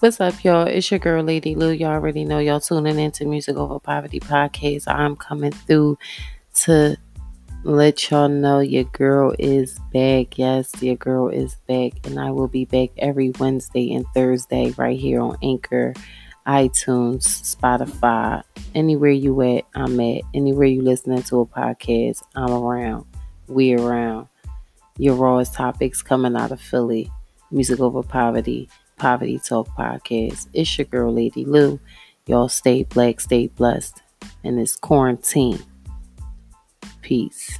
What's up, y'all? It's your girl, Lady Lue. Y'all already know y'all tuning into Music Over Poverty podcast. I'm coming through to let y'all know your girl is back. Yes, your girl is back, and I will be back every Wednesday and Thursday right here on Anchor, iTunes, Spotify, anywhere you at, I'm at. Anywhere you listening to a podcast, I'm around. We around. Your rawest topics coming out of Philly. Music Over Poverty Poverty Talk Podcast. It's your girl, Lady Lue. Y'all stay black, stay blessed. And it's quarantine. Peace.